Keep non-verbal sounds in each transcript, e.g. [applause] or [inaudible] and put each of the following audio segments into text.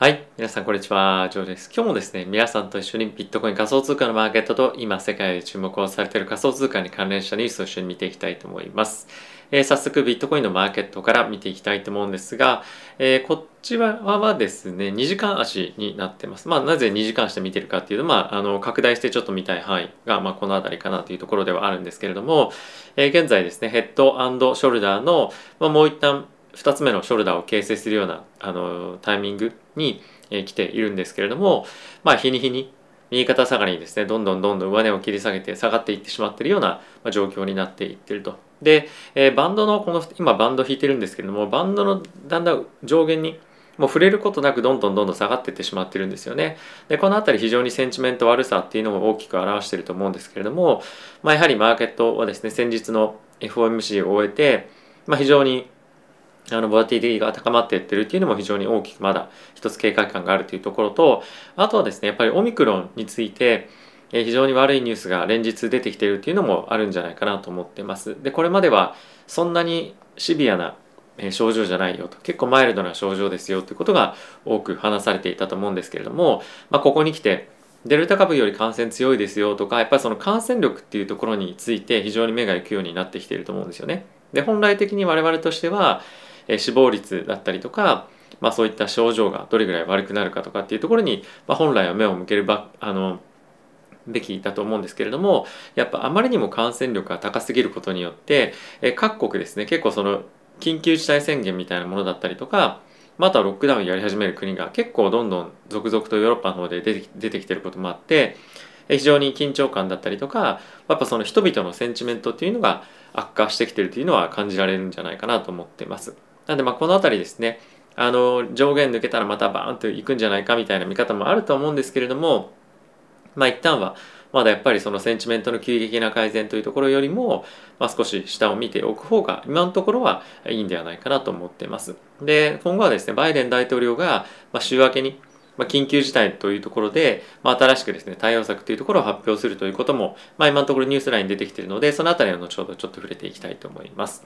はい。皆さん、こんにちは。ジョーです。今日もですね、皆さんと一緒にビットコイン仮想通貨のマーケットと今世界で注目をされている仮想通貨に関連したニュースを一緒に見ていきたいと思います。えー、早速、ビットコインのマーケットから見ていきたいと思うんですが、えー、こっちはですね、2時間足になってます。まあ、なぜ2時間足で見てるかっていうと、まあ、あの、拡大してちょっと見たい範囲が、まあ、この辺りかなというところではあるんですけれども、えー、現在ですね、ヘッドショルダーの、まあ、もう一旦2つ目のショルダーを形成するようなあのタイミングに、え来ているんですけれどもまあ日に日に右肩下がりにですねどんどんどんどん上値を切り下げて下がっていってしまっているような状況になっていってると。で、えー、バンドのこの今バンド弾いてるんですけれどもバンドのだんだん上限にもう触れることなくどんどんどんどん下がっていってしまってるんですよね。でこの辺り非常にセンチメント悪さっていうのも大きく表していると思うんですけれども、まあ、やはりマーケットはですね先日の FOMC を終えて、まあ、非常にあのボラティリティが高まっていってるっていうのも非常に大きくまだ一つ警戒感があるというところとあとはですねやっぱりオミクロンについて非常に悪いニュースが連日出てきているっていうのもあるんじゃないかなと思ってます。でこれまではそんなにシビアな症状じゃないよと結構マイルドな症状ですよということが多く話されていたと思うんですけれども、まあ、ここに来てデルタ株より感染強いですよとかやっぱりその感染力っていうところについて非常に目が行くようになってきていると思うんですよね。で本来的に我々としてはえ死亡率だったりとか、まあ、そういった症状がどれぐらい悪くなるかとかっていうところに、まあ、本来は目を向けるばあのべきだと思うんですけれどもやっぱあまりにも感染力が高すぎることによってえ各国ですね結構その緊急事態宣言みたいなものだったりとかまたロックダウンやり始める国が結構どんどん続々とヨーロッパの方で出て出てきてることもあって非常に緊張感だったりとかやっぱその人々のセンチメントっていうのが悪化してきてるというのは感じられるんじゃないかなと思っています。なんでまあこの辺りですねあの上限抜けたらまたバーンといくんじゃないかみたいな見方もあると思うんですけれどもまあ一旦はまだやっぱりそのセンチメントの急激な改善というところよりも、まあ、少し下を見ておく方が今のところはいいんではないかなと思っています。で今後はですねバイデン大統領が、まあ、週明けにまあ、緊急事態というところで、まあ、新しくですね対応策というところを発表するということも、まあ、今のところニュースラインに出てきているのでそのあたりは後ほどちょっと触れていきたいと思います。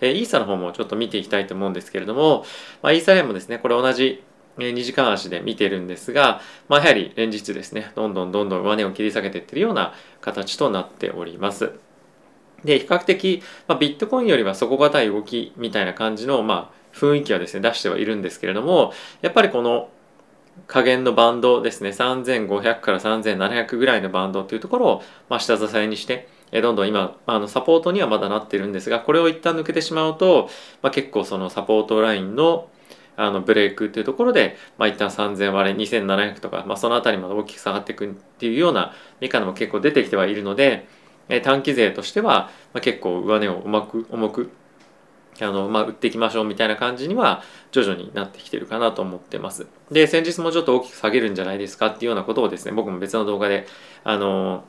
えー、イーサの方もちょっと見ていきたいと思うんですけれども、まあ、イーサレムもですねこれ同じ2時間足で見てるんですが、まあ、やはり連日ですねどんどんどんどん上値を切り下げていってるような形となっております。で比較的、まあ、ビットコインよりは底堅い動きみたいな感じの、まあ、雰囲気はですね出してはいるんですけれどもやっぱりこの加減のバンドですね。3500から3700ぐらいのバンドっていうところを、まあ、下支えにしてどんどん今あのサポートにはまだなってるんですがこれを一旦抜けてしまうと、まあ、結構そのサポートラインのあのブレイクっていうところで、まあ、一旦3000割れ2700とか、まあ、その辺りまで大きく下がっていくっていうような見方も結構出てきてはいるので短期勢としては、まあ、結構上値を重く重くあの、まあ、売っていきましょうみたいな感じには徐々になってきてるかなと思ってます。で、先日もちょっと大きく下げるんじゃないですかっていうようなことをですね、僕も別の動画で、あの、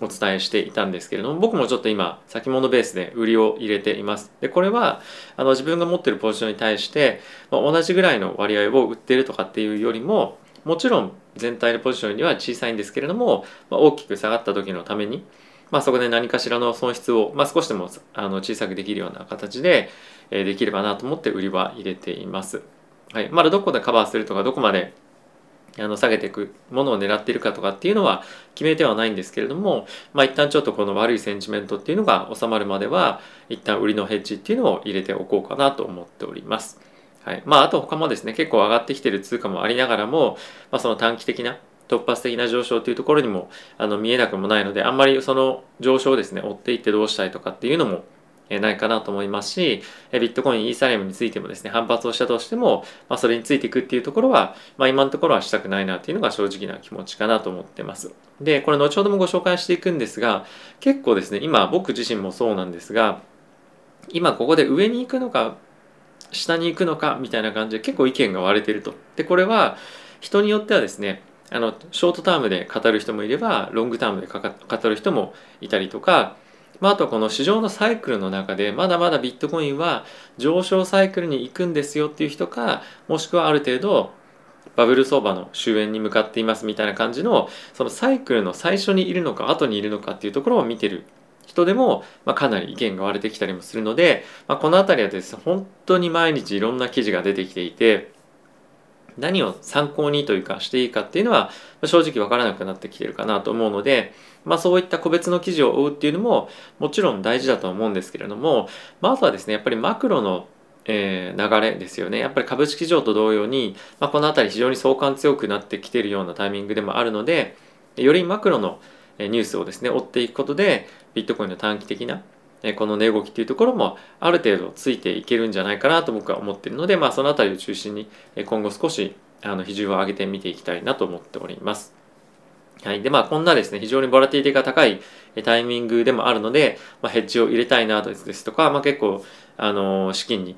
お伝えしていたんですけれども、僕もちょっと今、先物ベースで売りを入れています。で、これは、あの、自分が持ってるポジションに対して、まあ、同じぐらいの割合を売ってるとかっていうよりも、もちろん全体のポジションには小さいんですけれども、まあ、大きく下がった時のために、まあ、そこで何かしらの損失を、まあ、少しでもあの小さくできるような形で、えできればなと思って売りは入れています。はい、まだどこでカバーするとかどこまであの下げていくものを狙っているかとかっていうのは決めてはないんですけれども、まあ、一旦ちょっとこの悪いセンチメントっていうのが収まるまでは一旦売りのヘッジっていうのを入れておこうかなと思っております。はい、まああと他もですね結構上がってきてる通貨もありながらも、まあ、その短期的な突発的な上昇というところにもあの見えなくもないのであんまりその上昇をですね追っていってどうしたいとかっていうのもないかなと思いますしビットコインイーサリアムについてもですね反発をしたとしても、まあ、それについていくっていうところは、まあ、今のところはしたくないなっていうのが正直な気持ちかなと思ってます。でこれ後ほどもご紹介していくんですが結構ですね今僕自身もそうなんですが今ここで上に行くのか下に行くのかみたいな感じで結構意見が割れてると。でこれは人によってはですねあのショートタームで語る人もいればロングタームで語る人もいたりとか、まあ、あとこの市場のサイクルの中でまだまだビットコインは上昇サイクルに行くんですよっていう人かもしくはある程度バブル相場の終焉に向かっていますみたいな感じのそのサイクルの最初にいるのか後にいるのかっていうところを見てる人でも、まあ、かなり意見が割れてきたりもするので、まあ、この辺りはですね本当に毎日いろんな記事が出てきていて何を参考にというかしていいかっていうのは正直わからなくなってきてるかなと思うので、まあ、そういった個別の記事を追うっていうのももちろん大事だと思うんですけれども、まあ、あとはですねやっぱりマクロのえ、流れですよね。やっぱり株式市場と同様に、まあ、この辺り非常に相関強くなってきているようなタイミングでもあるのでよりマクロのニュースをですね追っていくことでビットコインの短期的なこの値動きっていうところもある程度ついていけるんじゃないかなと僕は思っているので、まあ、その辺りを中心に今後少しあの比重を上げて見ていきたいなと思っております。はい。で、まあ、こんなですね、非常にボラティティが高いタイミングでもあるので、まあ、ヘッジを入れたいなですとか、まあ、結構、あの資金に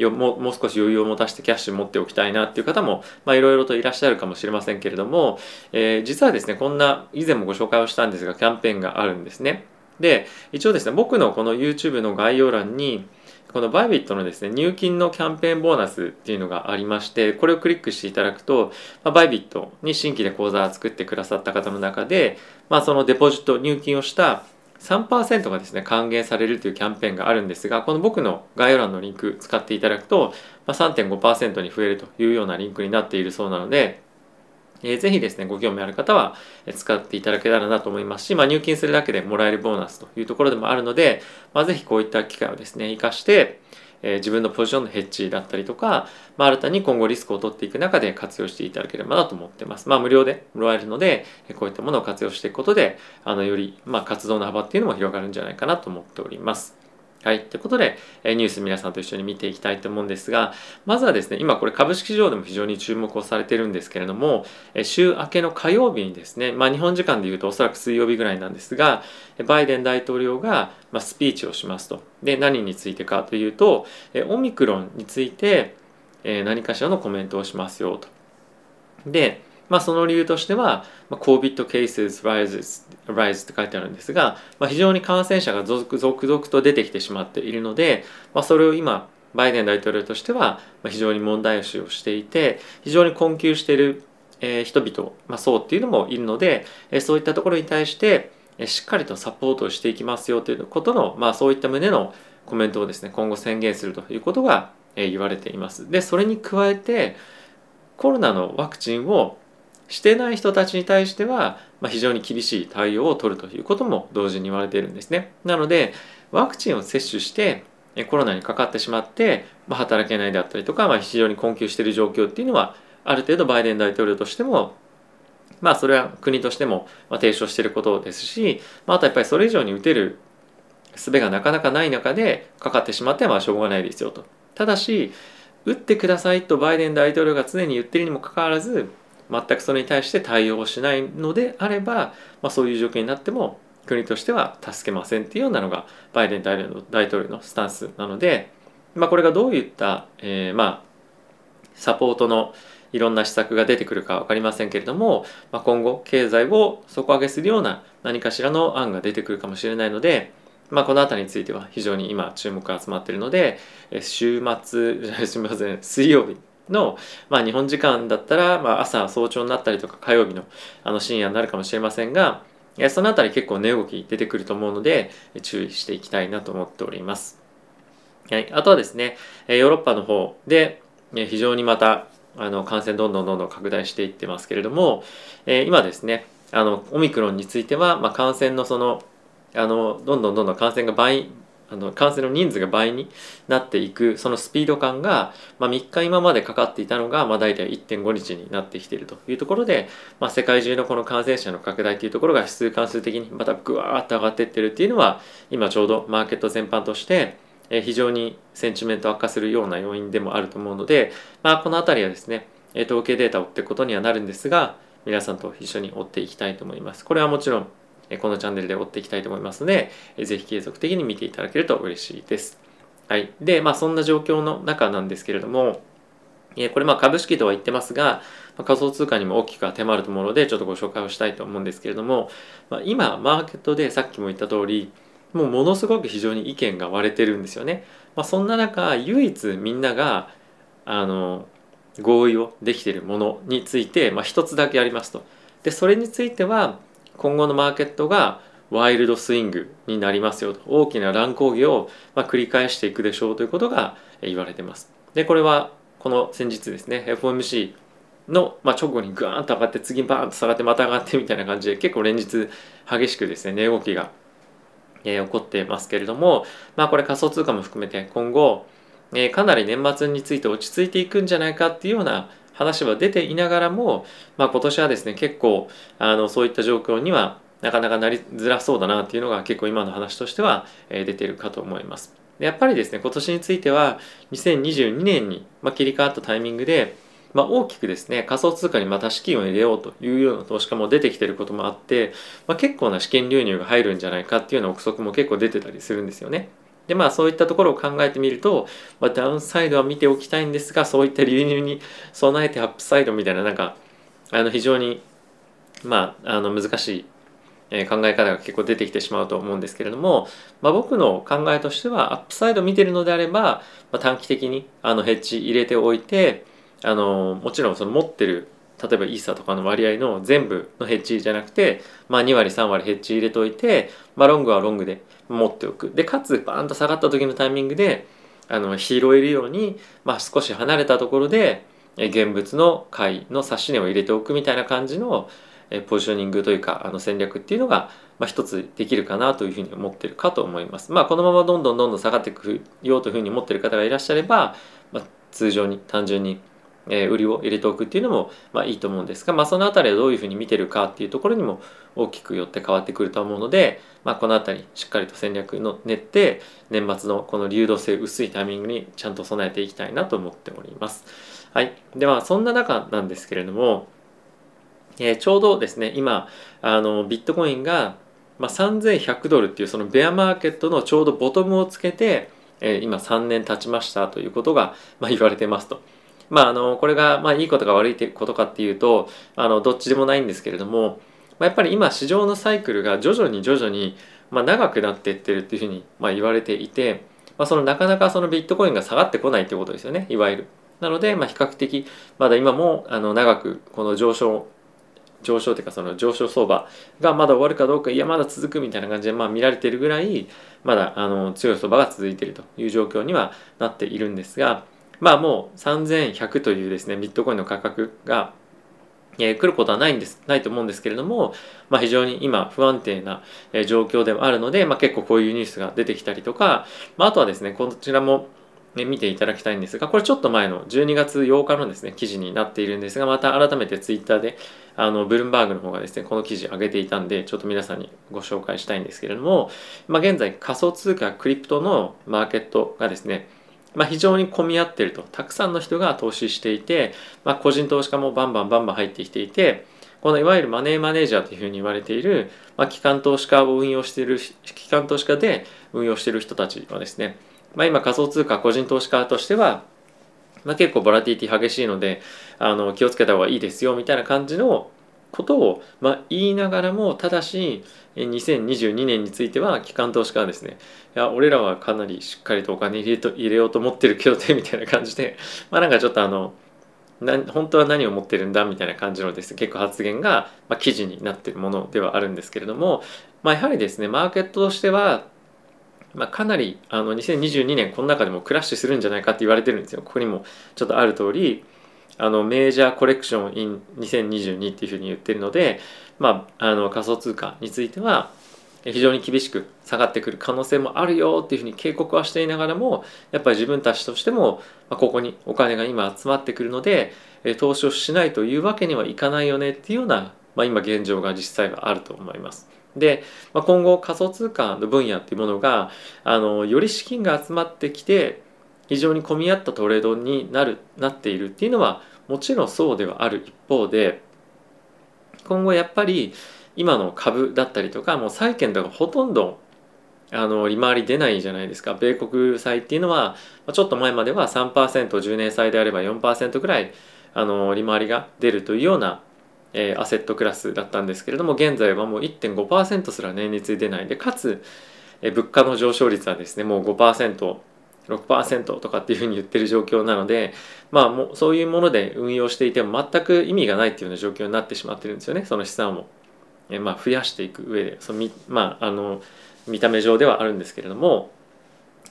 ももう少し余裕を持たせてキャッシュ持っておきたいなっていう方もいろいろといらっしゃるかもしれませんけれども、えー、実はですねこんな以前もご紹介をしたんですがキャンペーンがあるんですねで一応ですね僕のこの YouTube の概要欄にこのバイビットのですね入金のキャンペーンボーナスっていうのがありましてこれをクリックしていただくと、まあ、バイビットに新規で口座を作ってくださった方の中で、まあ、そのデポジット入金をした3%がですね還元されるというキャンペーンがあるんですがこの僕の概要欄のリンク使っていただくと、まあ、3.5%に増えるというようなリンクになっているそうなのでえー、ぜひですね、ご興味ある方は使っていただけたらなと思いますし、まあ、入金するだけでもらえるボーナスというところでもあるので、まあ、ぜひこういった機会をですね、活かして、えー、自分のポジションのヘッジだったりとか、まあ、新たに今後リスクを取っていく中で活用していただければなと思ってます。まあ、無料でもらえるので、こういったものを活用していくことで、あの、より、まあ、活動の幅っていうのも広がるんじゃないかなと思っております。はい。ということで、ニュース皆さんと一緒に見ていきたいと思うんですが、まずはですね、今これ株式市場でも非常に注目をされてるんですけれども、週明けの火曜日にですね、まあ日本時間で言うとおそらく水曜日ぐらいなんですが、バイデン大統領がスピーチをしますと。で、何についてかというと、オミクロンについて何かしらのコメントをしますよと。で、まあ、その理由としては、まあ、COVID cases rises, rise って書いてあるんですが、まあ、非常に感染者が続々と出てきてしまっているので、まあ、それを今バイデン大統領としては非常に問題視をしていて非常に困窮している人々、まあ、層っていうのもいるのでそういったところに対してしっかりとサポートをしていきますよということの、まあ、そういった旨のコメントをですね今後宣言するということが言われています。でそれに加えてコロナのワクチンをしてない人たちに対しては、まあ、非常に厳しい対応を取るということも同時に言われているんですね。なのでワクチンを接種してコロナにかかってしまって、まあ、働けないであったりとか、まあ、非常に困窮している状況っていうのはある程度バイデン大統領としてもまあそれは国としても提唱していることですし、まあ、あとやっぱりそれ以上に打てる術がなかなかない中でかかってしまってはまあしょうがないですよと。ただし打ってくださいとバイデン大統領が常に言ってるにもかかわらず全くそれに対して対応しないのであれば、まあ、そういう状況になっても国としては助けませんっていうようなのがバイデン大統領のスタンスなので、まあ、これがどういった、えー、まあサポートのいろんな施策が出てくるか分かりませんけれども、まあ、今後経済を底上げするような何かしらの案が出てくるかもしれないので、まあ、この辺りについては非常に今注目が集まっているので週末すみません水曜日の、まあ、日本時間だったら、まあ、朝早朝になったりとか火曜日のあの深夜になるかもしれませんがその辺り結構値動き出てくると思うので注意していきたいなと思っております。はい、あとはですねヨーロッパの方で非常にまたあの感染どんどんどんどん拡大していってますけれども今ですねあのオミクロンについては、まあ、感染のそのあのどんどんどんどん感染が倍あの感染の人数が倍になっていくそのスピード感が、まあ、3日今までかかっていたのが、まあ、大体1.5日になってきているというところで、まあ、世界中のこの感染者の拡大というところが指数関数的にまたぐわーっと上がっていってるっていうのは今ちょうどマーケット全般として非常にセンチメント悪化するような要因でもあると思うので、まあ、この辺りはですね統計データを追っていくことにはなるんですが皆さんと一緒に追っていきたいと思います。これはもちろんこのチャンネルで追っていきたいと思いますので、ぜひ継続的に見ていただけると嬉しいです。はい。で、まあそんな状況の中なんですけれども、これまあ株式とは言ってますが、仮想通貨にも大きく当てはまると思うので、ちょっとご紹介をしたいと思うんですけれども、まあ、今、マーケットでさっきも言った通り、もうものすごく非常に意見が割れてるんですよね。まあ、そんな中、唯一みんなが、あの、合意をできているものについて、まあ、一つだけありますと。で、それについては、今後のマーケットがワイルドスイングになりますよと大きな乱高下をま繰り返していくでしょうということが言われてます。でこれはこの先日ですね FOMC の、ま、直後にグーンと上がって次バーンと下がってまた上がってみたいな感じで結構連日激しくですね値動きが、えー、起こってますけれどもまあこれ仮想通貨も含めて今後、えー、かなり年末について落ち着いていくんじゃないかっていうような話は出ていながらも、まあ、今年はですね結構あのそういった状況にはなかなかなりづらそうだなっていうのが結構今の話としては、え、出てるかと思います。やっぱりですね今年については2022年に、ま、切り替わったタイミングでまあ、大きくですね仮想通貨にまた資金を入れようというような投資家も出てきてることもあって、まあ、結構な資金流入が入るんじゃないかっていうような憶測も結構出てたりするんですよね。でまあそういったところを考えてみると、まあ、ダウンサイドは見ておきたいんですがそういった流入に備えてアップサイドみたいななんかあの非常にまああの難しい考え方が結構出てきてしまうと思うんですけれども、まあ、僕の考えとしてはアップサイド見てるのであれば、まあ、短期的にあのヘッジ入れておいてあのもちろんその持ってる例えばイーサとかの割合の全部のヘッジじゃなくて、まあ、2割3割ヘッジ入れといて、まあ、ロングはロングで持っておくでかつバーンと下がった時のタイミングであの拾えるように、まあ、少し離れたところで現物の買いの指し値を入れておくみたいな感じのポジショニングというかあの戦略っていうのが、まあ、一つできるかなというふうに思ってるかと思います。まあ、このままどんどんどんどん下がっていくようというふうに思ってる方がいらっしゃれば、まあ、通常に単純にえ売りを入れておくっていうのも、まあ、いいと思うんですが、まあ、その辺りはどういうふうに見てるかっていうところにも大きくよって変わってくると思うので、まあ、この辺りしっかりと戦略の練って年末のこの流動性薄いタイミングにちゃんと備えていきたいなと思っております。はい、ではそんな中なんですけれども、えー、ちょうどですね今あのビットコインが、まあ、3100ドルっていうそのベアマーケットのちょうどボトムをつけて、えー、今3年経ちましたということが、まあ、言われてますと。まあ、あのこれがまあいいことか悪いことかっていうとあのどっちでもないんですけれども、まあ、やっぱり今市場のサイクルが徐々に徐々にまあ長くなっていってるっていうふうにまあ言われていて、まあ、そのなかなかそのビットコインが下がってこないってことですよねいわゆる。なので、まあ、比較的まだ今もあの長くこの上昇上昇というかその上昇相場がまだ終わるかどうかいやまだ続くみたいな感じでまあ見られてるぐらいまだあの強い相場が続いているという状況にはなっているんですがまあもう3100というですねビットコインの価格がえー、来ることはないんですないと思うんですけれども、まあ、非常に今不安定な、状況ではあるので、まあ、結構こういうニュースが出てきたりとか、まあ、あとはですねこちらも、ね、見ていただきたいんですがこれちょっと前の12月8日のですね記事になっているんですがまた改めてツイッターであのブルームバーグの方がですねこの記事上げていたんでちょっと皆さんにご紹介したいんですけれども、まあ、現在仮想通貨クリプトのマーケットがですねまあ、非常に混み合ってると。たくさんの人が投資していて、まあ、個人投資家もバンバンバンバン入ってきていてこのいわゆるマネーマネージャーというふうに言われている、まあ、機関投資家を運用している機関投資家で運用している人たちはですね、まあ、今仮想通貨個人投資家としては、まあ、結構ボラティティ激しいのであの気をつけた方がいいですよみたいな感じのことを、まあ、言いながらもただし2022年については機関投資家はですねいや俺らはかなりしっかりとお金入れと入れようと思ってるけどねみたいな感じで [laughs] まあなんかちょっとあのな本当は何を持ってるんだみたいな感じのですね結構発言が、まあ、記事になってるものではあるんですけれども、まあ、やはりですねマーケットとしては、まあ、かなりあの2022年この中でもクラッシュするんじゃないかって言われてるんですよ。ここにもちょっとある通り。あのメジャーコレクション in 2022っていうふうに言ってるので、まあ、あの仮想通貨については非常に厳しく下がってくる可能性もあるよっていうふうに警告はしていながらもやっぱり自分たちとしても、ここにお金が今集まってくるので投資をしないというわけにはいかないよねっていうような、まあ、今現状が実際はあると思います。で、まあ、今後仮想通貨の分野っていうものがあのより資金が集まってきて非常に混み合ったトレードになるなっているっていうのはもちろんそうではある一方で今後やっぱり今の株だったりとかもう債券とかほとんどあの利回り出ないじゃないですか。米国債っていうのはちょっと前までは 3%10 年債であれば4%ぐらいあの利回りが出るというような、えー、アセットクラスだったんですけれども現在はもう1.5%すら年率で出ない。でかつ、えー、物価の上昇率はですねもう5% 6%とかっていうふうに言ってる状況なのでまあもうそういうもので運用していても全く意味がないっていうような状況になってしまってるんですよねその資産を、えまあ、増やしていく上で。その、まあ、あの見た目上ではあるんですけれども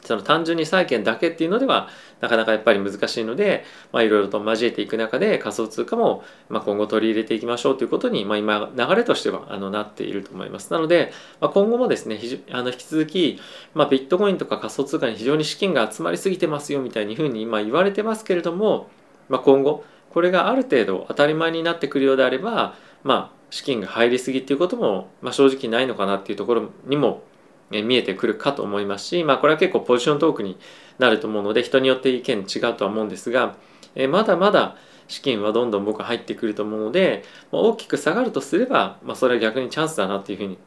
その単純に債券だけっていうのではなかなかやっぱり難しいのでいろいろと交えていく中で仮想通貨もま今後取り入れていきましょうということにまあ今流れとしてはあのなっていると思います。なのでまあ今後もですねあの引き続きまあビットコインとか仮想通貨に非常に資金が集まりすぎてますよみたいにふうに今言われてますけれども、まあ、今後これがある程度当たり前になってくるようであればまあ資金が入りすぎっていうことも、まあ、正直ないのかなっていうところにも見えてくるかと思いますし、まあ、これは結構ポジショントークになると思うので人によって意見違うとは思うんですが、えまだまだ資金はどんどん僕は入ってくると思うので、ま、大きく下がるとすれば、まあ、それは逆にチャンスだなっていうふうに、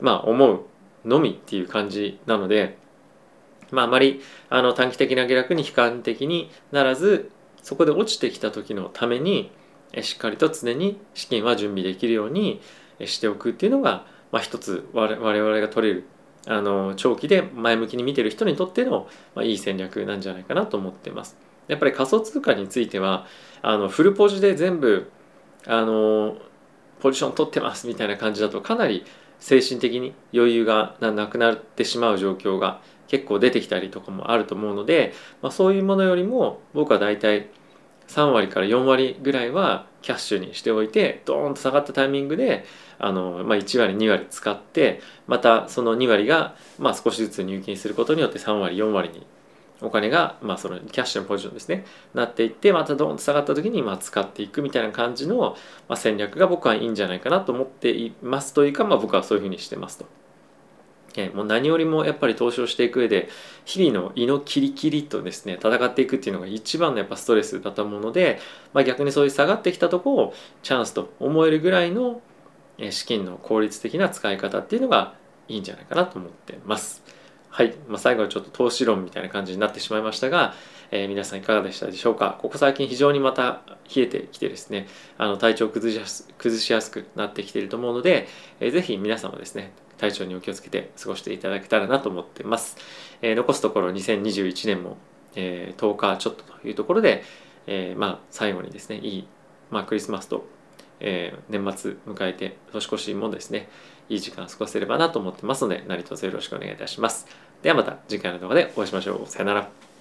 まあ、思うのみっていう感じなので、まあ、あまりあの短期的な下落に悲観的にならずそこで落ちてきた時のためにしっかりと常に資金は準備できるようにしておくっていうのが、まあ、一つ我々が取れるあの長期で前向きに見てる人にとっての、まあ、いい戦略なんじゃないかなと思ってます。やっぱり仮想通貨についてはあのフルポジで全部あのポジション取ってますみたいな感じだとかなり精神的に余裕がなくなってしまう状況が結構出てきたりとかもあると思うので、まあ、そういうものよりも僕は大体3割から4割ぐらいはキャッシュにしておいてドーンと下がったタイミングであの、まあ、1割2割使ってまたその2割が、まあ、少しずつ入金することによって3割4割にお金が、まあ、そのキャッシュのポジションですねなっていってまたドーンと下がった時にまあ使っていくみたいな感じの、まあ、戦略が僕はいいんじゃないかなと思っていますというか、まあ、僕はそういうふうにしてますと。えもう何よりもやっぱり投資をしていく上で日々の胃のキリキリとですね戦っていくっていうのが一番のやっぱストレスだと思うので、まあ、逆にそういう下がってきたとこをチャンスと思えるぐらいの資金の効率的な使い方っていうのがいいんじゃないかなと思ってます。はい、まあ、最後はちょっと投資論みたいな感じになってしまいましたが、えー、皆さんいかがでしたでしょうか？ここ最近非常にまた冷えてきてですねあの体調崩しやす崩しやすくなってきていると思うので、えー、ぜひ皆さんもですね体調にお気をつけて過ごしていただけたらなと思ってます。えー、残すところ2021年も、えー、10日ちょっとというところで、えー、まあ最後にですねいい、まあ、クリスマスと、えー、年末迎えて年越しもですねいい時間を過ごせればなと思ってますので何卒よろしくお願いいたします。ではまた次回の動画でお会いしましょう。さよなら。